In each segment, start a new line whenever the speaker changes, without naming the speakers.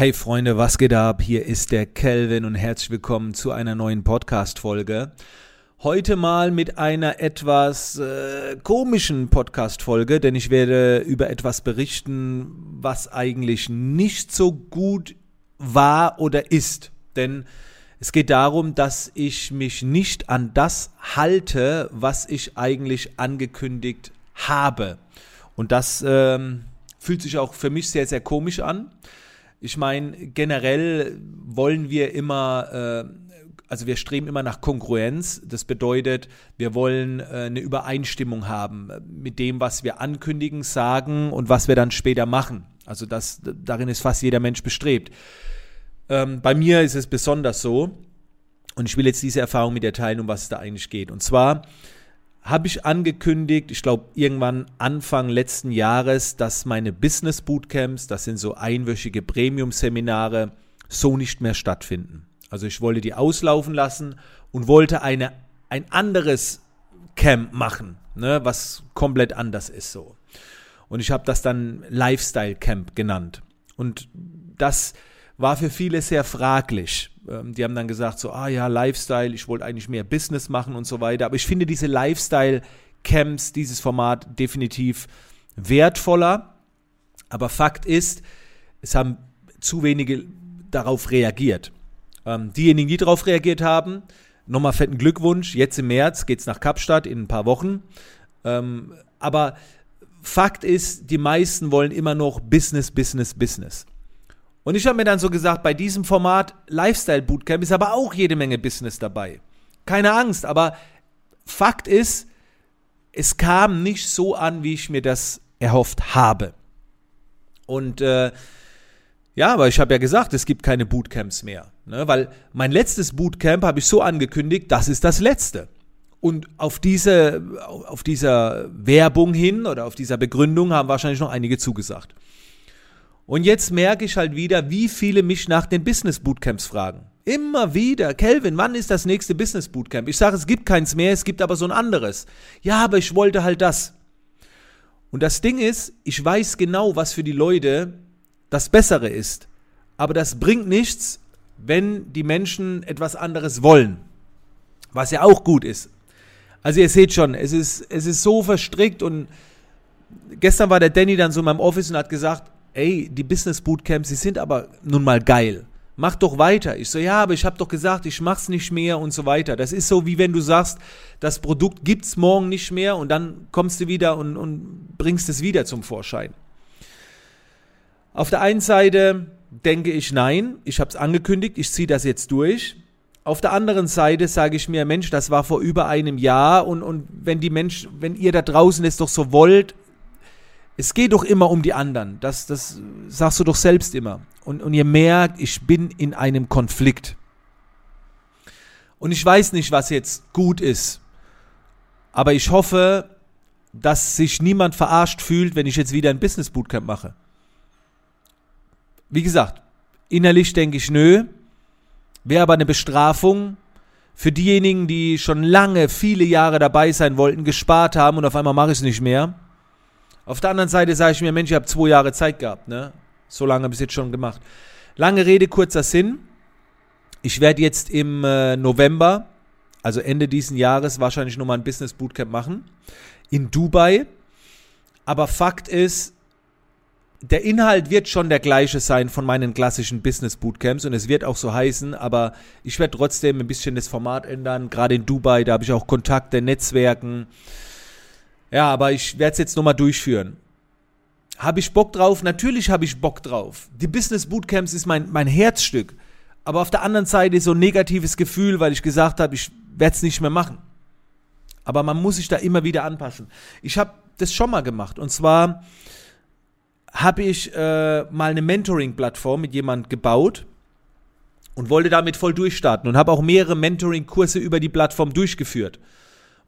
Hey Freunde, was geht ab? Hier ist der Kelvin und herzlich willkommen zu einer neuen Podcast-Folge. Heute mal mit einer etwas äh, komischen Podcast-Folge, denn ich werde über etwas berichten, was eigentlich nicht so gut war oder ist. Denn es geht darum, dass ich mich nicht an das halte, was ich eigentlich angekündigt habe. Und das ähm, fühlt sich auch für mich sehr, sehr komisch an. Ich meine, generell wollen wir immer äh, also wir streben immer nach Kongruenz. Das bedeutet, wir wollen äh, eine Übereinstimmung haben mit dem, was wir ankündigen, sagen und was wir dann später machen. Also das, darin ist fast jeder Mensch bestrebt. Ähm, bei mir ist es besonders so, und ich will jetzt diese Erfahrung mit dir teilen, um was es da eigentlich geht. Und zwar habe ich angekündigt, ich glaube irgendwann Anfang letzten Jahres, dass meine Business Bootcamps, das sind so einwöchige Premium-Seminare, so nicht mehr stattfinden. Also ich wollte die auslaufen lassen und wollte eine, ein anderes Camp machen, ne, was komplett anders ist so. Und ich habe das dann Lifestyle Camp genannt. Und das war für viele sehr fraglich. Ähm, die haben dann gesagt so, ah ja, Lifestyle, ich wollte eigentlich mehr Business machen und so weiter. Aber ich finde diese Lifestyle Camps, dieses Format definitiv wertvoller. Aber Fakt ist, es haben zu wenige darauf reagiert. Ähm, diejenigen, die darauf reagiert haben, nochmal fetten Glückwunsch. Jetzt im März geht es nach Kapstadt in ein paar Wochen. Ähm, aber Fakt ist, die meisten wollen immer noch Business, Business, Business. Und ich habe mir dann so gesagt, bei diesem Format Lifestyle Bootcamp ist aber auch jede Menge Business dabei. Keine Angst, aber Fakt ist, es kam nicht so an, wie ich mir das erhofft habe. Und äh, ja, aber ich habe ja gesagt, es gibt keine Bootcamps mehr. Ne? Weil mein letztes Bootcamp habe ich so angekündigt, das ist das letzte. Und auf diese, auf dieser Werbung hin oder auf dieser Begründung haben wahrscheinlich noch einige zugesagt. Und jetzt merke ich halt wieder, wie viele mich nach den Business Bootcamps fragen. Immer wieder, Kelvin, wann ist das nächste Business Bootcamp? Ich sage, es gibt keins mehr, es gibt aber so ein anderes. Ja, aber ich wollte halt das. Und das Ding ist, ich weiß genau, was für die Leute das Bessere ist. Aber das bringt nichts, wenn die Menschen etwas anderes wollen. Was ja auch gut ist. Also ihr seht schon, es ist, es ist so verstrickt und gestern war der Danny dann so in meinem Office und hat gesagt, ey, die Business Bootcamps, die sind aber nun mal geil. Mach doch weiter. Ich so, ja, aber ich habe doch gesagt, ich mach's nicht mehr und so weiter. Das ist so, wie wenn du sagst, das Produkt gibt's morgen nicht mehr und dann kommst du wieder und, und bringst es wieder zum Vorschein. Auf der einen Seite denke ich, nein, ich habe es angekündigt, ich ziehe das jetzt durch. Auf der anderen Seite sage ich mir, Mensch, das war vor über einem Jahr und, und wenn die Mensch, wenn ihr da draußen es doch so wollt, es geht doch immer um die anderen. Das, das sagst du doch selbst immer. Und, und ihr merkt, ich bin in einem Konflikt. Und ich weiß nicht, was jetzt gut ist. Aber ich hoffe, dass sich niemand verarscht fühlt, wenn ich jetzt wieder ein Business Bootcamp mache. Wie gesagt, innerlich denke ich, nö, wäre aber eine Bestrafung für diejenigen, die schon lange, viele Jahre dabei sein wollten, gespart haben und auf einmal mache ich es nicht mehr. Auf der anderen Seite sage ich mir, Mensch, ich habe zwei Jahre Zeit gehabt, ne? So lange habe ich es jetzt schon gemacht. Lange Rede, kurzer Sinn. Ich werde jetzt im äh, November, also Ende diesen Jahres, wahrscheinlich nochmal ein Business Bootcamp machen. In Dubai. Aber Fakt ist, der Inhalt wird schon der gleiche sein von meinen klassischen Business Bootcamps und es wird auch so heißen, aber ich werde trotzdem ein bisschen das Format ändern. Gerade in Dubai, da habe ich auch Kontakte, Netzwerken. Ja, aber ich werde es jetzt nochmal durchführen. Habe ich Bock drauf? Natürlich habe ich Bock drauf. Die Business Bootcamps ist mein, mein Herzstück. Aber auf der anderen Seite ist so ein negatives Gefühl, weil ich gesagt habe, ich werde es nicht mehr machen. Aber man muss sich da immer wieder anpassen. Ich habe das schon mal gemacht. Und zwar habe ich äh, mal eine Mentoring-Plattform mit jemand gebaut und wollte damit voll durchstarten und habe auch mehrere Mentoring-Kurse über die Plattform durchgeführt.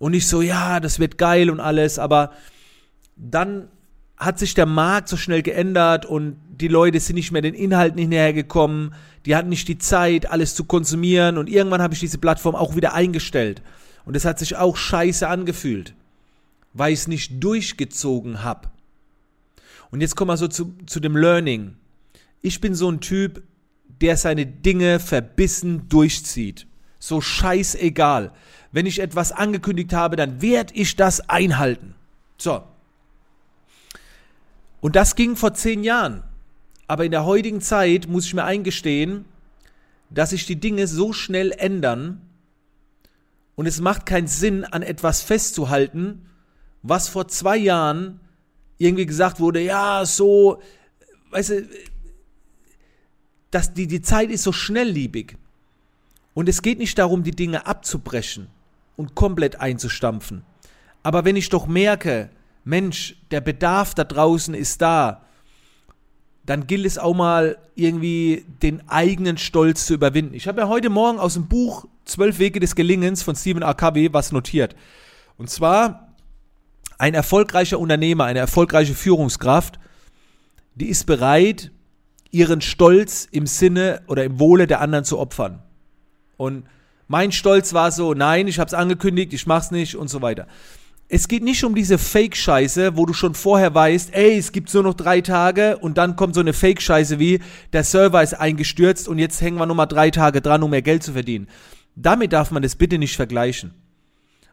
Und ich so, ja, das wird geil und alles, aber dann hat sich der Markt so schnell geändert und die Leute sind nicht mehr den Inhalten hinterhergekommen, die hatten nicht die Zeit, alles zu konsumieren und irgendwann habe ich diese Plattform auch wieder eingestellt. Und es hat sich auch scheiße angefühlt, weil ich es nicht durchgezogen habe. Und jetzt kommen wir so zu, zu dem Learning. ich bin so ein Typ, der seine Dinge verbissen durchzieht. So scheißegal. Wenn ich etwas angekündigt habe, dann werde ich das einhalten. So. Und das ging vor zehn Jahren. Aber in der heutigen Zeit muss ich mir eingestehen, dass sich die Dinge so schnell ändern und es macht keinen Sinn, an etwas festzuhalten, was vor zwei Jahren irgendwie gesagt wurde, ja, so, weißt du, dass die, die Zeit ist so schnellliebig. Und es geht nicht darum, die Dinge abzubrechen und komplett einzustampfen. Aber wenn ich doch merke, Mensch, der Bedarf da draußen ist da, dann gilt es auch mal irgendwie den eigenen Stolz zu überwinden. Ich habe ja heute Morgen aus dem Buch Zwölf Wege des Gelingens von Stephen. Covey was notiert. Und zwar ein erfolgreicher Unternehmer, eine erfolgreiche Führungskraft, die ist bereit, ihren Stolz im Sinne oder im Wohle der anderen zu opfern. Und mein Stolz war so, nein, ich habe es angekündigt, ich mach's nicht und so weiter. Es geht nicht um diese Fake-Scheiße, wo du schon vorher weißt, ey, es gibt nur noch drei Tage und dann kommt so eine Fake-Scheiße wie, der Server ist eingestürzt und jetzt hängen wir nochmal drei Tage dran, um mehr Geld zu verdienen. Damit darf man das bitte nicht vergleichen.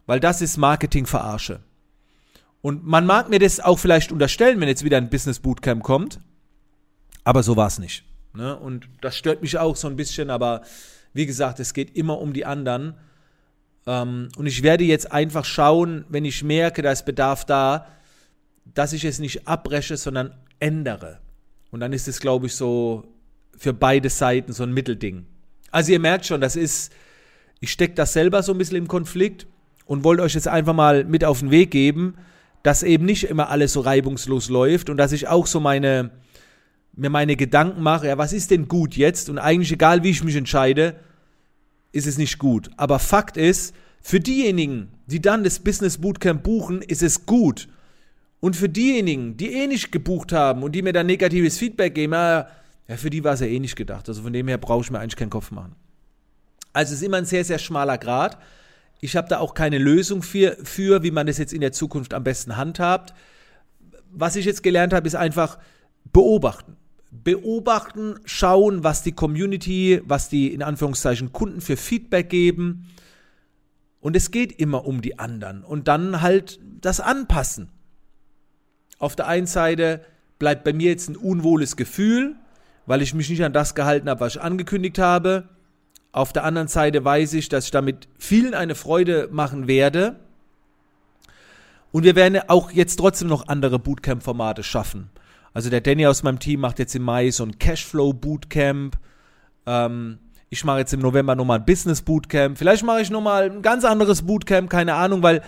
Weil das ist Marketing-Verarsche. Und man mag mir das auch vielleicht unterstellen, wenn jetzt wieder ein Business Bootcamp kommt. Aber so war es nicht. Ne? Und das stört mich auch so ein bisschen, aber wie gesagt, es geht immer um die anderen. Ähm, und ich werde jetzt einfach schauen, wenn ich merke, da ist Bedarf da, dass ich es nicht abbreche, sondern ändere. Und dann ist es, glaube ich, so für beide Seiten so ein Mittelding. Also ihr merkt schon, das ist, ich stecke das selber so ein bisschen im Konflikt und wollte euch jetzt einfach mal mit auf den Weg geben, dass eben nicht immer alles so reibungslos läuft und dass ich auch so meine, mir meine Gedanken mache, ja, was ist denn gut jetzt? Und eigentlich egal, wie ich mich entscheide, ist es nicht gut. Aber Fakt ist, für diejenigen, die dann das Business Bootcamp buchen, ist es gut. Und für diejenigen, die eh nicht gebucht haben und die mir dann negatives Feedback geben, ja, für die war es ja eh nicht gedacht. Also von dem her brauche ich mir eigentlich keinen Kopf machen. Also es ist immer ein sehr, sehr schmaler Grad. Ich habe da auch keine Lösung für, für, wie man das jetzt in der Zukunft am besten handhabt. Was ich jetzt gelernt habe, ist einfach beobachten. Beobachten, schauen, was die Community, was die in Anführungszeichen Kunden für Feedback geben. Und es geht immer um die anderen. Und dann halt das anpassen. Auf der einen Seite bleibt bei mir jetzt ein unwohles Gefühl, weil ich mich nicht an das gehalten habe, was ich angekündigt habe. Auf der anderen Seite weiß ich, dass ich damit vielen eine Freude machen werde. Und wir werden auch jetzt trotzdem noch andere Bootcamp-Formate schaffen. Also der Danny aus meinem Team macht jetzt im Mai so ein Cashflow-Bootcamp. Ähm, ich mache jetzt im November nochmal ein Business-Bootcamp. Vielleicht mache ich nochmal ein ganz anderes Bootcamp, keine Ahnung, weil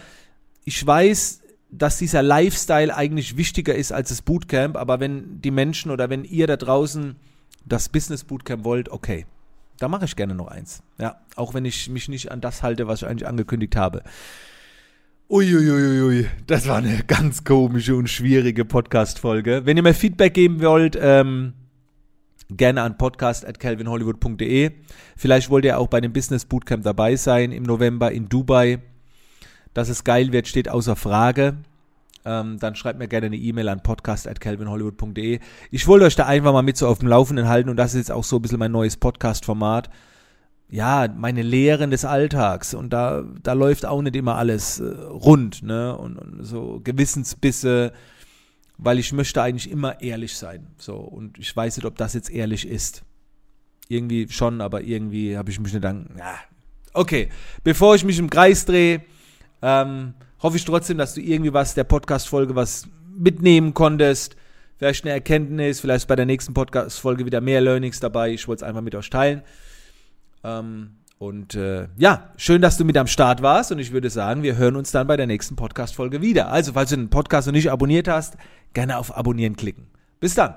ich weiß, dass dieser Lifestyle eigentlich wichtiger ist als das Bootcamp. Aber wenn die Menschen oder wenn ihr da draußen das Business-Bootcamp wollt, okay. Da mache ich gerne noch eins. Ja, auch wenn ich mich nicht an das halte, was ich eigentlich angekündigt habe. Uiuiuiui, das war eine ganz komische und schwierige Podcast-Folge. Wenn ihr mir Feedback geben wollt, ähm, gerne an podcast.calvinhollywood.de. Vielleicht wollt ihr auch bei dem Business Bootcamp dabei sein im November in Dubai. Dass es geil wird, steht außer Frage ähm, dann schreibt mir gerne eine E-Mail an podcast.calvinhollywood.de. Ich wollte euch da einfach mal mit so auf dem Laufenden halten und das ist jetzt auch so ein bisschen mein neues Podcast-Format. Ja, meine Lehren des Alltags und da, da läuft auch nicht immer alles äh, rund, ne? Und, und so Gewissensbisse, weil ich möchte eigentlich immer ehrlich sein. So, und ich weiß nicht, ob das jetzt ehrlich ist. Irgendwie schon, aber irgendwie habe ich mich nicht dann. Ja. Okay, bevor ich mich im Kreis drehe, ähm, hoffe ich trotzdem, dass du irgendwie was der Podcast-Folge was mitnehmen konntest. Vielleicht eine Erkenntnis, vielleicht bei der nächsten Podcast-Folge wieder mehr Learnings dabei. Ich wollte es einfach mit euch teilen. Ähm, und äh, ja, schön, dass du mit am Start warst. Und ich würde sagen, wir hören uns dann bei der nächsten Podcast-Folge wieder. Also, falls du den Podcast noch nicht abonniert hast, gerne auf Abonnieren klicken. Bis dann.